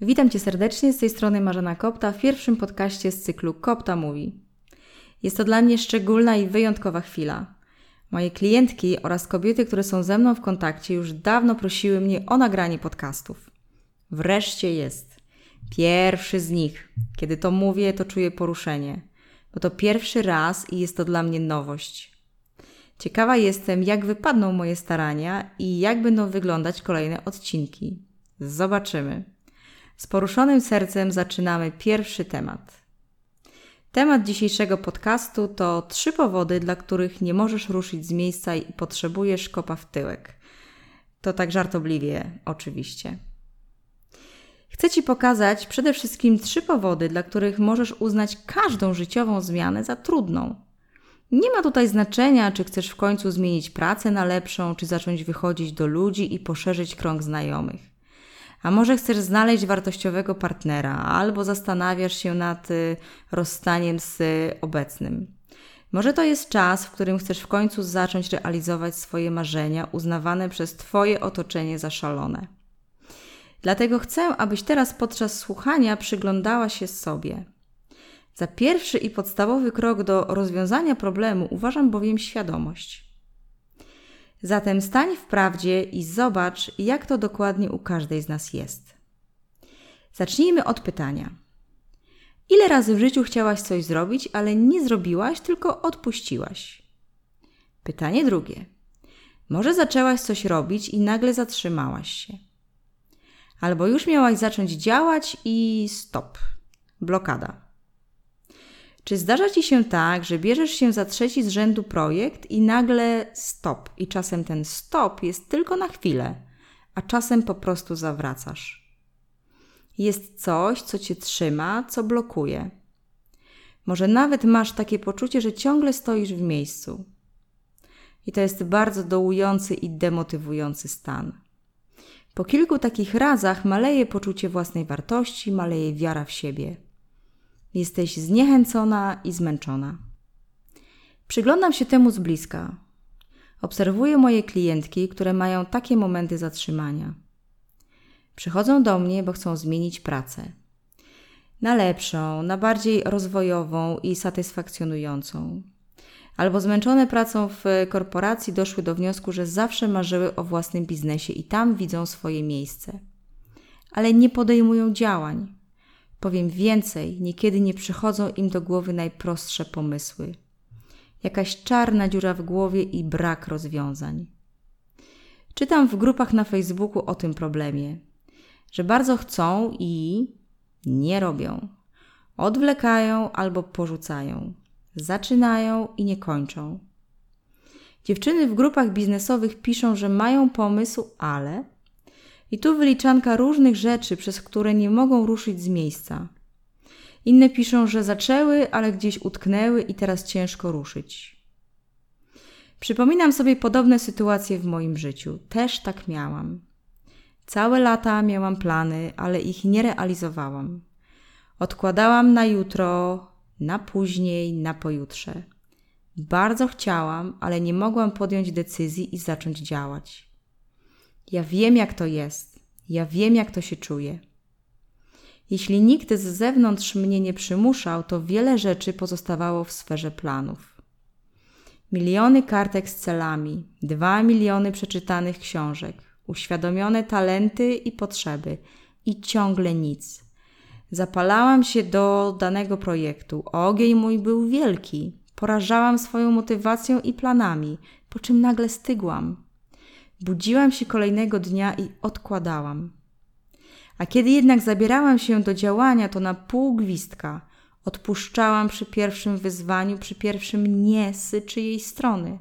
Witam Cię serdecznie, z tej strony Marzena Kopta w pierwszym podcaście z cyklu Kopta Mówi. Jest to dla mnie szczególna i wyjątkowa chwila. Moje klientki oraz kobiety, które są ze mną w kontakcie, już dawno prosiły mnie o nagranie podcastów. Wreszcie jest. Pierwszy z nich. Kiedy to mówię, to czuję poruszenie, bo to pierwszy raz i jest to dla mnie nowość. Ciekawa jestem, jak wypadną moje starania i jak będą wyglądać kolejne odcinki. Zobaczymy. Z poruszonym sercem zaczynamy pierwszy temat. Temat dzisiejszego podcastu to trzy powody, dla których nie możesz ruszyć z miejsca i potrzebujesz kopa w tyłek. To tak żartobliwie, oczywiście. Chcę Ci pokazać przede wszystkim trzy powody, dla których możesz uznać każdą życiową zmianę za trudną. Nie ma tutaj znaczenia, czy chcesz w końcu zmienić pracę na lepszą, czy zacząć wychodzić do ludzi i poszerzyć krąg znajomych. A może chcesz znaleźć wartościowego partnera, albo zastanawiasz się nad y, rozstaniem z obecnym. Może to jest czas, w którym chcesz w końcu zacząć realizować swoje marzenia, uznawane przez Twoje otoczenie za szalone. Dlatego chcę, abyś teraz podczas słuchania przyglądała się sobie. Za pierwszy i podstawowy krok do rozwiązania problemu uważam bowiem świadomość. Zatem stań w prawdzie i zobacz, jak to dokładnie u każdej z nas jest. Zacznijmy od pytania. Ile razy w życiu chciałaś coś zrobić, ale nie zrobiłaś, tylko odpuściłaś? Pytanie drugie. Może zaczęłaś coś robić i nagle zatrzymałaś się. Albo już miałaś zacząć działać i stop. Blokada. Czy zdarza Ci się tak, że bierzesz się za trzeci z rzędu projekt i nagle stop, i czasem ten stop jest tylko na chwilę, a czasem po prostu zawracasz? Jest coś, co Cię trzyma, co blokuje. Może nawet masz takie poczucie, że ciągle stoisz w miejscu. I to jest bardzo dołujący i demotywujący stan. Po kilku takich razach maleje poczucie własnej wartości, maleje wiara w siebie. Jesteś zniechęcona i zmęczona. Przyglądam się temu z bliska. Obserwuję moje klientki, które mają takie momenty zatrzymania. Przychodzą do mnie, bo chcą zmienić pracę. Na lepszą, na bardziej rozwojową i satysfakcjonującą. Albo zmęczone pracą w korporacji doszły do wniosku, że zawsze marzyły o własnym biznesie i tam widzą swoje miejsce. Ale nie podejmują działań Powiem więcej, niekiedy nie przychodzą im do głowy najprostsze pomysły. Jakaś czarna dziura w głowie i brak rozwiązań. Czytam w grupach na Facebooku o tym problemie, że bardzo chcą i nie robią. Odwlekają albo porzucają. Zaczynają i nie kończą. Dziewczyny w grupach biznesowych piszą, że mają pomysł, ale i tu wyliczanka różnych rzeczy, przez które nie mogą ruszyć z miejsca. Inne piszą, że zaczęły, ale gdzieś utknęły i teraz ciężko ruszyć. Przypominam sobie podobne sytuacje w moim życiu. Też tak miałam. Całe lata miałam plany, ale ich nie realizowałam. Odkładałam na jutro, na później, na pojutrze. Bardzo chciałam, ale nie mogłam podjąć decyzji i zacząć działać. Ja wiem, jak to jest. Ja wiem, jak to się czuje. Jeśli nikt z zewnątrz mnie nie przymuszał, to wiele rzeczy pozostawało w sferze planów. Miliony kartek z celami, dwa miliony przeczytanych książek, uświadomione talenty i potrzeby i ciągle nic. Zapalałam się do danego projektu. Ogień mój był wielki. Porażałam swoją motywacją i planami, po czym nagle stygłam. Budziłam się kolejnego dnia i odkładałam. A kiedy jednak zabierałam się do działania, to na pół gwizdka odpuszczałam przy pierwszym wyzwaniu, przy pierwszym nie czyjej strony.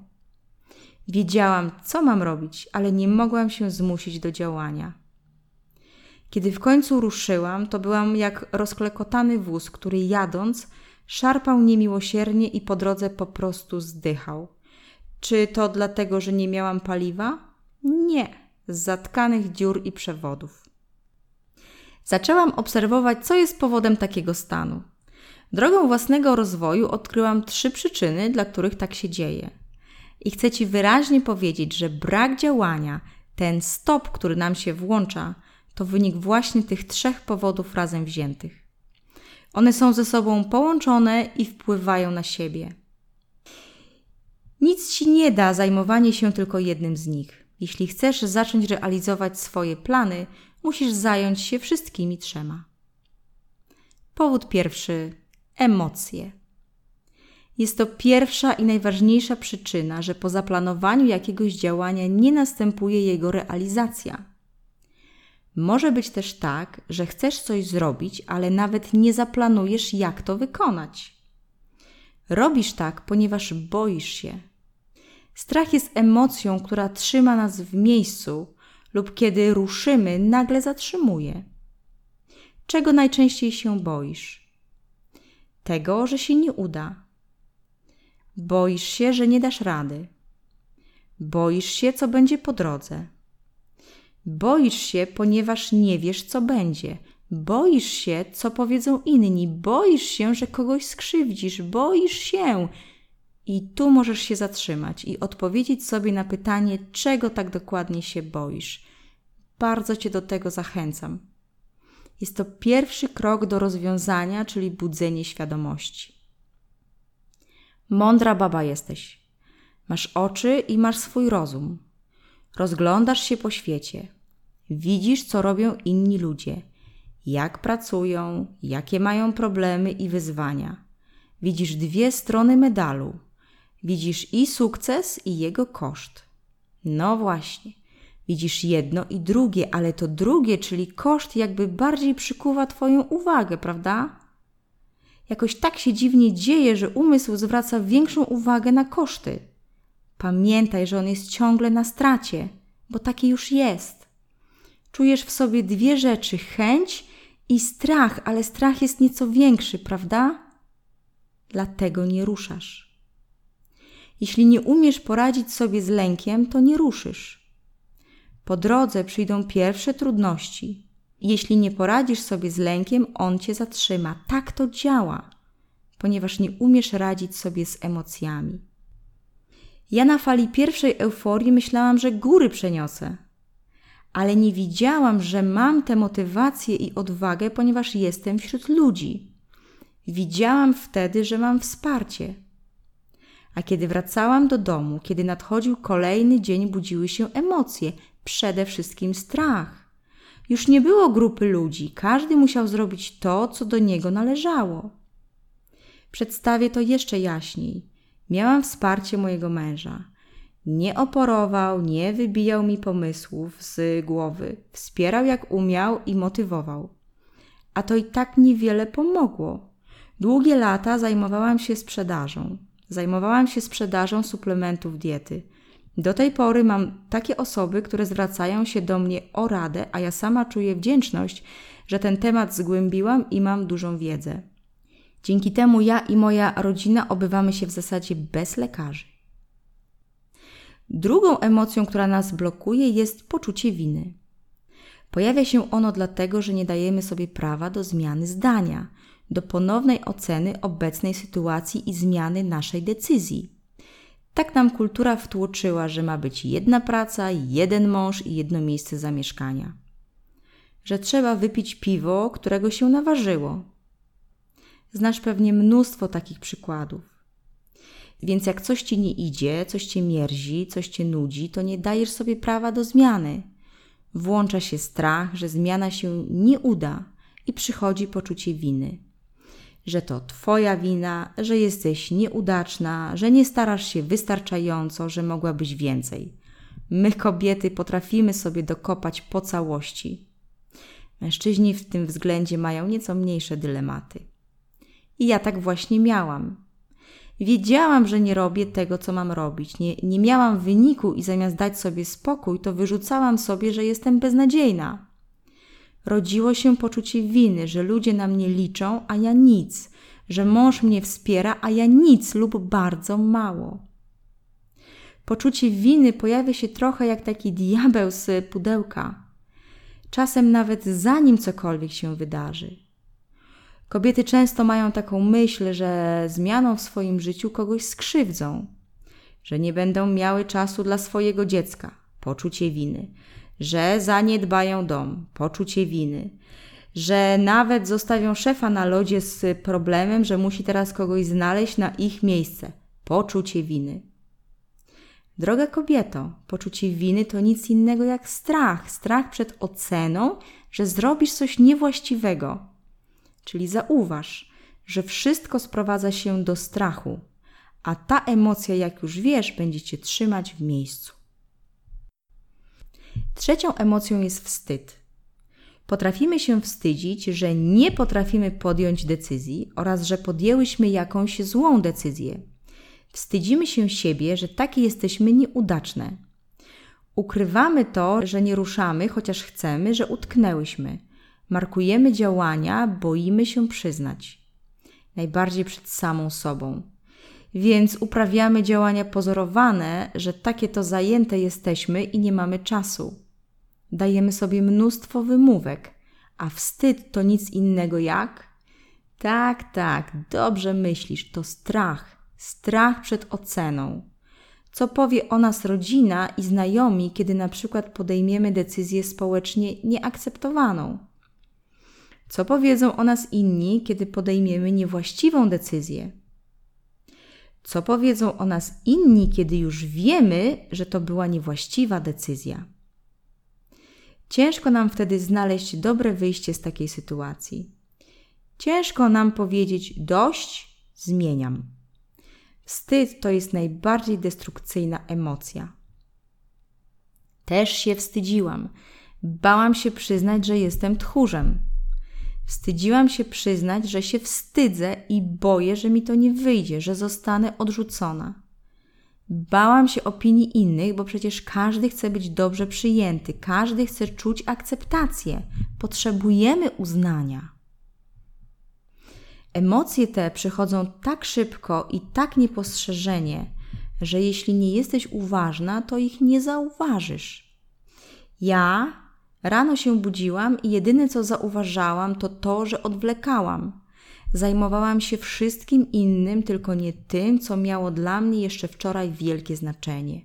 Wiedziałam, co mam robić, ale nie mogłam się zmusić do działania. Kiedy w końcu ruszyłam, to byłam jak rozklekotany wóz, który jadąc szarpał niemiłosiernie i po drodze po prostu zdychał. Czy to dlatego, że nie miałam paliwa? Nie, z zatkanych dziur i przewodów. Zaczęłam obserwować, co jest powodem takiego stanu. Drogą własnego rozwoju odkryłam trzy przyczyny, dla których tak się dzieje. I chcę Ci wyraźnie powiedzieć, że brak działania, ten stop, który nam się włącza, to wynik właśnie tych trzech powodów razem wziętych. One są ze sobą połączone i wpływają na siebie. Nic ci nie da zajmowanie się tylko jednym z nich. Jeśli chcesz zacząć realizować swoje plany, musisz zająć się wszystkimi trzema. Powód pierwszy emocje. Jest to pierwsza i najważniejsza przyczyna, że po zaplanowaniu jakiegoś działania nie następuje jego realizacja. Może być też tak, że chcesz coś zrobić, ale nawet nie zaplanujesz, jak to wykonać. Robisz tak, ponieważ boisz się. Strach jest emocją, która trzyma nas w miejscu lub kiedy ruszymy, nagle zatrzymuje. Czego najczęściej się boisz? Tego, że się nie uda Boisz się, że nie dasz rady. Boisz się, co będzie po drodze. Boisz się, ponieważ nie wiesz, co będzie. Boisz się, co powiedzą inni. Boisz się, że kogoś skrzywdzisz. Boisz się. I tu możesz się zatrzymać i odpowiedzieć sobie na pytanie, czego tak dokładnie się boisz. Bardzo Cię do tego zachęcam. Jest to pierwszy krok do rozwiązania, czyli budzenie świadomości. Mądra baba jesteś. Masz oczy i masz swój rozum. Rozglądasz się po świecie. Widzisz, co robią inni ludzie, jak pracują, jakie mają problemy i wyzwania. Widzisz dwie strony medalu. Widzisz i sukces, i jego koszt. No właśnie. Widzisz jedno i drugie, ale to drugie, czyli koszt, jakby bardziej przykuwa Twoją uwagę, prawda? Jakoś tak się dziwnie dzieje, że umysł zwraca większą uwagę na koszty. Pamiętaj, że on jest ciągle na stracie, bo taki już jest. Czujesz w sobie dwie rzeczy: chęć i strach, ale strach jest nieco większy, prawda? Dlatego nie ruszasz. Jeśli nie umiesz poradzić sobie z lękiem, to nie ruszysz. Po drodze przyjdą pierwsze trudności, jeśli nie poradzisz sobie z lękiem, on cię zatrzyma. Tak to działa, ponieważ nie umiesz radzić sobie z emocjami. Ja na fali pierwszej euforii myślałam, że góry przeniosę, ale nie widziałam, że mam tę motywację i odwagę, ponieważ jestem wśród ludzi. Widziałam wtedy, że mam wsparcie. A kiedy wracałam do domu, kiedy nadchodził kolejny dzień, budziły się emocje, przede wszystkim strach. Już nie było grupy ludzi, każdy musiał zrobić to, co do niego należało. Przedstawię to jeszcze jaśniej. Miałam wsparcie mojego męża. Nie oporował, nie wybijał mi pomysłów z głowy, wspierał jak umiał i motywował. A to i tak niewiele pomogło. Długie lata zajmowałam się sprzedażą. Zajmowałam się sprzedażą suplementów diety. Do tej pory mam takie osoby, które zwracają się do mnie o radę, a ja sama czuję wdzięczność, że ten temat zgłębiłam i mam dużą wiedzę. Dzięki temu ja i moja rodzina obywamy się w zasadzie bez lekarzy. Drugą emocją, która nas blokuje, jest poczucie winy. Pojawia się ono dlatego, że nie dajemy sobie prawa do zmiany zdania, do ponownej oceny obecnej sytuacji i zmiany naszej decyzji. Tak nam kultura wtłoczyła, że ma być jedna praca, jeden mąż i jedno miejsce zamieszkania. Że trzeba wypić piwo, którego się naważyło. Znasz pewnie mnóstwo takich przykładów. Więc jak coś ci nie idzie, coś cię mierzi, coś cię nudzi, to nie dajesz sobie prawa do zmiany. Włącza się strach, że zmiana się nie uda i przychodzi poczucie winy że to Twoja wina, że jesteś nieudaczna, że nie starasz się wystarczająco, że mogłabyś więcej. My, kobiety, potrafimy sobie dokopać po całości. Mężczyźni w tym względzie mają nieco mniejsze dylematy. I ja tak właśnie miałam. Wiedziałam, że nie robię tego, co mam robić. Nie, nie miałam wyniku i zamiast dać sobie spokój, to wyrzucałam sobie, że jestem beznadziejna rodziło się poczucie winy, że ludzie na mnie liczą, a ja nic, że mąż mnie wspiera, a ja nic lub bardzo mało. Poczucie winy pojawia się trochę jak taki diabeł z pudełka, czasem nawet zanim cokolwiek się wydarzy. Kobiety często mają taką myśl, że zmianą w swoim życiu kogoś skrzywdzą, że nie będą miały czasu dla swojego dziecka, poczucie winy, że zaniedbają dom, poczucie winy, że nawet zostawią szefa na lodzie z problemem, że musi teraz kogoś znaleźć na ich miejsce, poczucie winy. Droga kobieto, poczucie winy to nic innego jak strach, strach przed oceną, że zrobisz coś niewłaściwego. Czyli zauważ, że wszystko sprowadza się do strachu, a ta emocja, jak już wiesz, będzie cię trzymać w miejscu. Trzecią emocją jest wstyd. Potrafimy się wstydzić, że nie potrafimy podjąć decyzji oraz że podjęłyśmy jakąś złą decyzję. Wstydzimy się siebie, że takie jesteśmy nieudaczne. Ukrywamy to, że nie ruszamy, chociaż chcemy, że utknęłyśmy. Markujemy działania, boimy się przyznać. Najbardziej przed samą sobą. Więc uprawiamy działania pozorowane, że takie to zajęte jesteśmy i nie mamy czasu. Dajemy sobie mnóstwo wymówek, a wstyd to nic innego jak? Tak, tak, dobrze myślisz, to strach, strach przed oceną. Co powie o nas rodzina i znajomi, kiedy na przykład podejmiemy decyzję społecznie nieakceptowaną? Co powiedzą o nas inni, kiedy podejmiemy niewłaściwą decyzję? Co powiedzą o nas inni, kiedy już wiemy, że to była niewłaściwa decyzja? Ciężko nam wtedy znaleźć dobre wyjście z takiej sytuacji. Ciężko nam powiedzieć: dość, zmieniam. Wstyd to jest najbardziej destrukcyjna emocja. Też się wstydziłam. Bałam się przyznać, że jestem tchórzem. Wstydziłam się przyznać, że się wstydzę i boję, że mi to nie wyjdzie, że zostanę odrzucona. Bałam się opinii innych, bo przecież każdy chce być dobrze przyjęty, każdy chce czuć akceptację. Potrzebujemy uznania. Emocje te przychodzą tak szybko i tak niepostrzeżenie, że jeśli nie jesteś uważna, to ich nie zauważysz. Ja rano się budziłam i jedyne co zauważałam to to, że odwlekałam. Zajmowałam się wszystkim innym, tylko nie tym, co miało dla mnie jeszcze wczoraj wielkie znaczenie.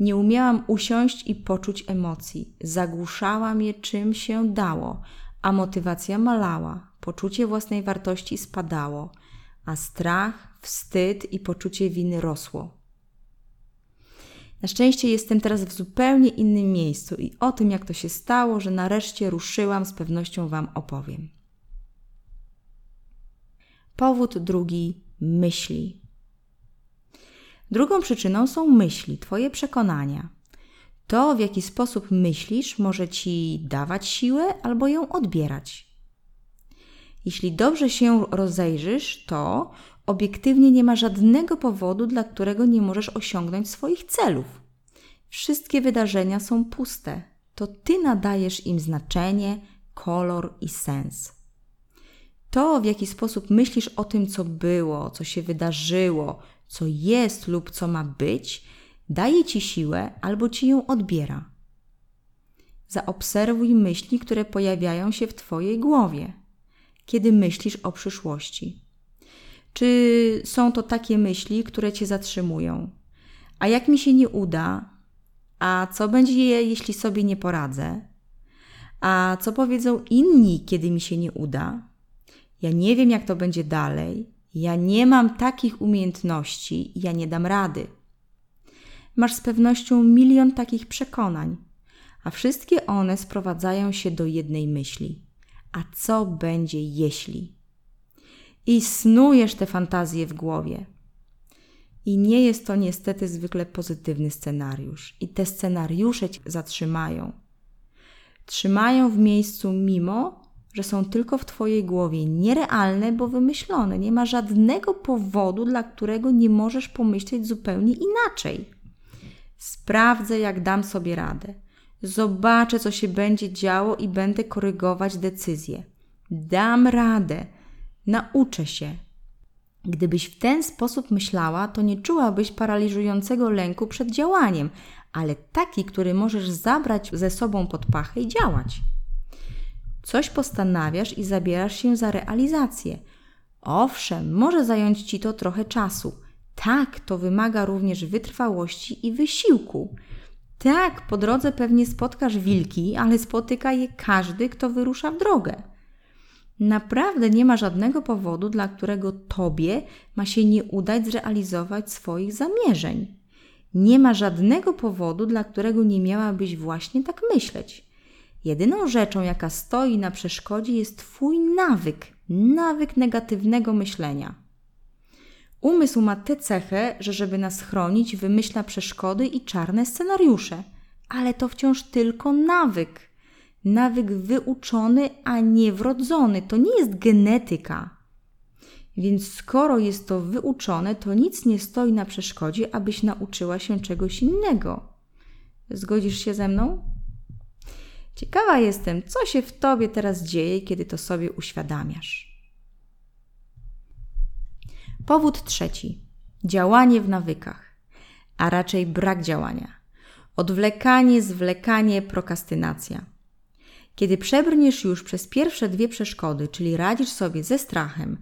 Nie umiałam usiąść i poczuć emocji. Zagłuszałam je czym się dało, a motywacja malała, poczucie własnej wartości spadało, a strach, wstyd i poczucie winy rosło. Na szczęście jestem teraz w zupełnie innym miejscu i o tym, jak to się stało, że nareszcie ruszyłam, z pewnością Wam opowiem. Powód drugi myśli. Drugą przyczyną są myśli, Twoje przekonania. To, w jaki sposób myślisz, może Ci dawać siłę albo ją odbierać. Jeśli dobrze się rozejrzysz, to obiektywnie nie ma żadnego powodu, dla którego nie możesz osiągnąć swoich celów. Wszystkie wydarzenia są puste. To Ty nadajesz im znaczenie, kolor i sens. To, w jaki sposób myślisz o tym, co było, co się wydarzyło, co jest lub co ma być, daje ci siłę albo ci ją odbiera. Zaobserwuj myśli, które pojawiają się w Twojej głowie, kiedy myślisz o przyszłości. Czy są to takie myśli, które Cię zatrzymują? A jak mi się nie uda? A co będzie, jeśli sobie nie poradzę? A co powiedzą inni, kiedy mi się nie uda? Ja nie wiem, jak to będzie dalej, ja nie mam takich umiejętności, ja nie dam rady. Masz z pewnością milion takich przekonań, a wszystkie one sprowadzają się do jednej myśli: a co będzie jeśli? I snujesz te fantazje w głowie. I nie jest to niestety zwykle pozytywny scenariusz, i te scenariusze cię zatrzymają. Trzymają w miejscu, mimo że są tylko w Twojej głowie, nierealne, bo wymyślone. Nie ma żadnego powodu, dla którego nie możesz pomyśleć zupełnie inaczej. Sprawdzę, jak dam sobie radę. Zobaczę, co się będzie działo i będę korygować decyzje. Dam radę. Nauczę się. Gdybyś w ten sposób myślała, to nie czułabyś paraliżującego lęku przed działaniem, ale taki, który możesz zabrać ze sobą pod pachę i działać. Coś postanawiasz i zabierasz się za realizację. Owszem, może zająć ci to trochę czasu. Tak, to wymaga również wytrwałości i wysiłku. Tak, po drodze pewnie spotkasz wilki, ale spotyka je każdy, kto wyrusza w drogę. Naprawdę nie ma żadnego powodu, dla którego tobie ma się nie udać zrealizować swoich zamierzeń. Nie ma żadnego powodu, dla którego nie miałabyś właśnie tak myśleć. Jedyną rzeczą, jaka stoi na przeszkodzie, jest Twój nawyk, nawyk negatywnego myślenia. Umysł ma tę cechę, że żeby nas chronić, wymyśla przeszkody i czarne scenariusze, ale to wciąż tylko nawyk. Nawyk wyuczony, a nie wrodzony. To nie jest genetyka. Więc skoro jest to wyuczone, to nic nie stoi na przeszkodzie, abyś nauczyła się czegoś innego. Zgodzisz się ze mną? Ciekawa jestem, co się w tobie teraz dzieje, kiedy to sobie uświadamiasz. Powód trzeci: działanie w nawykach, a raczej brak działania. Odwlekanie, zwlekanie, prokastynacja. Kiedy przebrniesz już przez pierwsze dwie przeszkody, czyli radzisz sobie ze strachem,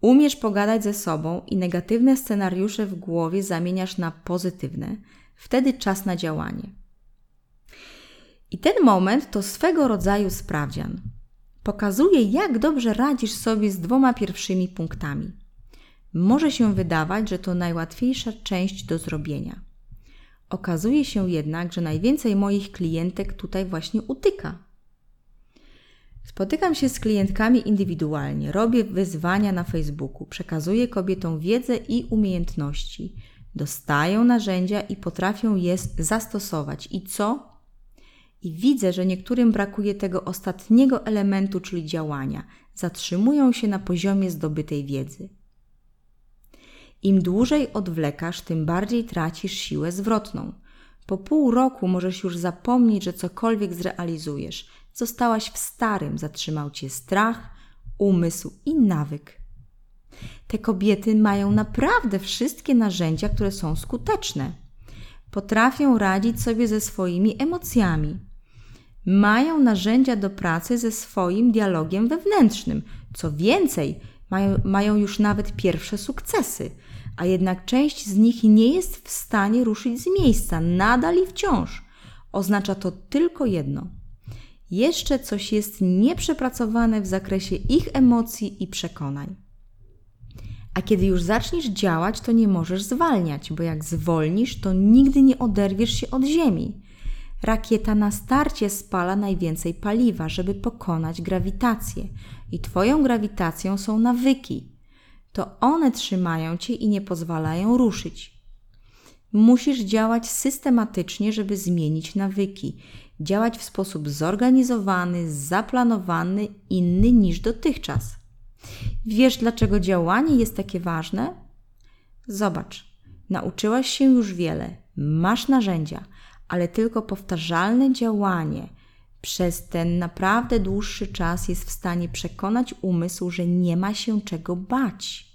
umiesz pogadać ze sobą i negatywne scenariusze w głowie zamieniasz na pozytywne, wtedy czas na działanie. I ten moment to swego rodzaju sprawdzian. Pokazuje, jak dobrze radzisz sobie z dwoma pierwszymi punktami. Może się wydawać, że to najłatwiejsza część do zrobienia. Okazuje się jednak, że najwięcej moich klientek tutaj właśnie utyka. Spotykam się z klientkami indywidualnie, robię wyzwania na Facebooku, przekazuję kobietom wiedzę i umiejętności. Dostają narzędzia i potrafią je zastosować. I co? I widzę, że niektórym brakuje tego ostatniego elementu, czyli działania. Zatrzymują się na poziomie zdobytej wiedzy. Im dłużej odwlekasz, tym bardziej tracisz siłę zwrotną. Po pół roku możesz już zapomnieć, że cokolwiek zrealizujesz. Zostałaś w starym, zatrzymał cię strach, umysł i nawyk. Te kobiety mają naprawdę wszystkie narzędzia, które są skuteczne. Potrafią radzić sobie ze swoimi emocjami. Mają narzędzia do pracy ze swoim dialogiem wewnętrznym. Co więcej, mają, mają już nawet pierwsze sukcesy, a jednak część z nich nie jest w stanie ruszyć z miejsca, nadal i wciąż. Oznacza to tylko jedno. Jeszcze coś jest nieprzepracowane w zakresie ich emocji i przekonań. A kiedy już zaczniesz działać, to nie możesz zwalniać, bo jak zwolnisz, to nigdy nie oderwiesz się od ziemi. Rakieta na starcie spala najwięcej paliwa, żeby pokonać grawitację, i Twoją grawitacją są nawyki. To one trzymają Cię i nie pozwalają ruszyć. Musisz działać systematycznie, żeby zmienić nawyki, działać w sposób zorganizowany, zaplanowany, inny niż dotychczas. Wiesz, dlaczego działanie jest takie ważne? Zobacz, nauczyłaś się już wiele, masz narzędzia, ale tylko powtarzalne działanie przez ten naprawdę dłuższy czas jest w stanie przekonać umysł, że nie ma się czego bać.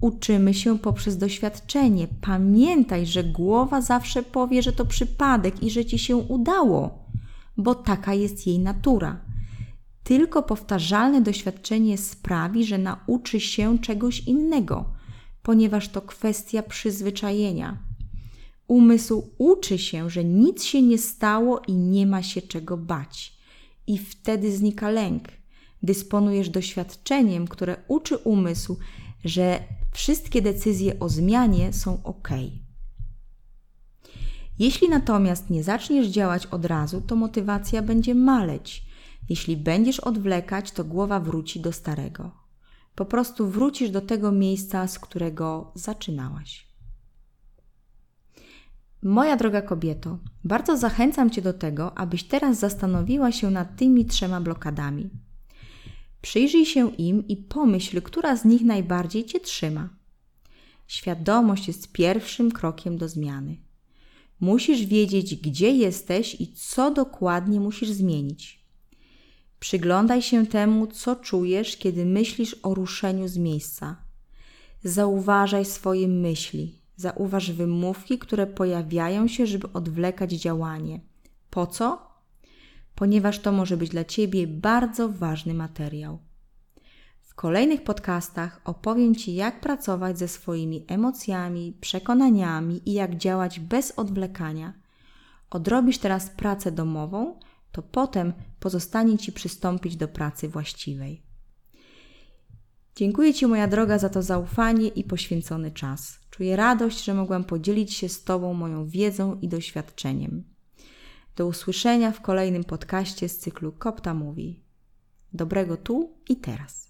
Uczymy się poprzez doświadczenie. Pamiętaj, że głowa zawsze powie, że to przypadek i że ci się udało, bo taka jest jej natura. Tylko powtarzalne doświadczenie sprawi, że nauczy się czegoś innego, ponieważ to kwestia przyzwyczajenia. Umysł uczy się, że nic się nie stało i nie ma się czego bać. I wtedy znika lęk. Dysponujesz doświadczeniem, które uczy umysł, że wszystkie decyzje o zmianie są ok. Jeśli natomiast nie zaczniesz działać od razu, to motywacja będzie maleć. Jeśli będziesz odwlekać, to głowa wróci do starego. Po prostu wrócisz do tego miejsca, z którego zaczynałaś. Moja droga kobieto, bardzo zachęcam Cię do tego, abyś teraz zastanowiła się nad tymi trzema blokadami. Przyjrzyj się im i pomyśl, która z nich najbardziej Cię trzyma. Świadomość jest pierwszym krokiem do zmiany. Musisz wiedzieć, gdzie jesteś i co dokładnie musisz zmienić. Przyglądaj się temu, co czujesz, kiedy myślisz o ruszeniu z miejsca. Zauważaj swoje myśli, Zauważ wymówki, które pojawiają się, żeby odwlekać działanie. Po co? Ponieważ to może być dla Ciebie bardzo ważny materiał. W kolejnych podcastach opowiem Ci, jak pracować ze swoimi emocjami, przekonaniami i jak działać bez odwlekania. odrobisz teraz pracę domową, to potem pozostanie Ci przystąpić do pracy właściwej. Dziękuję Ci, moja droga, za to zaufanie i poświęcony czas. Czuję radość, że mogłam podzielić się z Tobą moją wiedzą i doświadczeniem. Do usłyszenia w kolejnym podcaście z cyklu Kopta Mówi. Dobrego tu i teraz.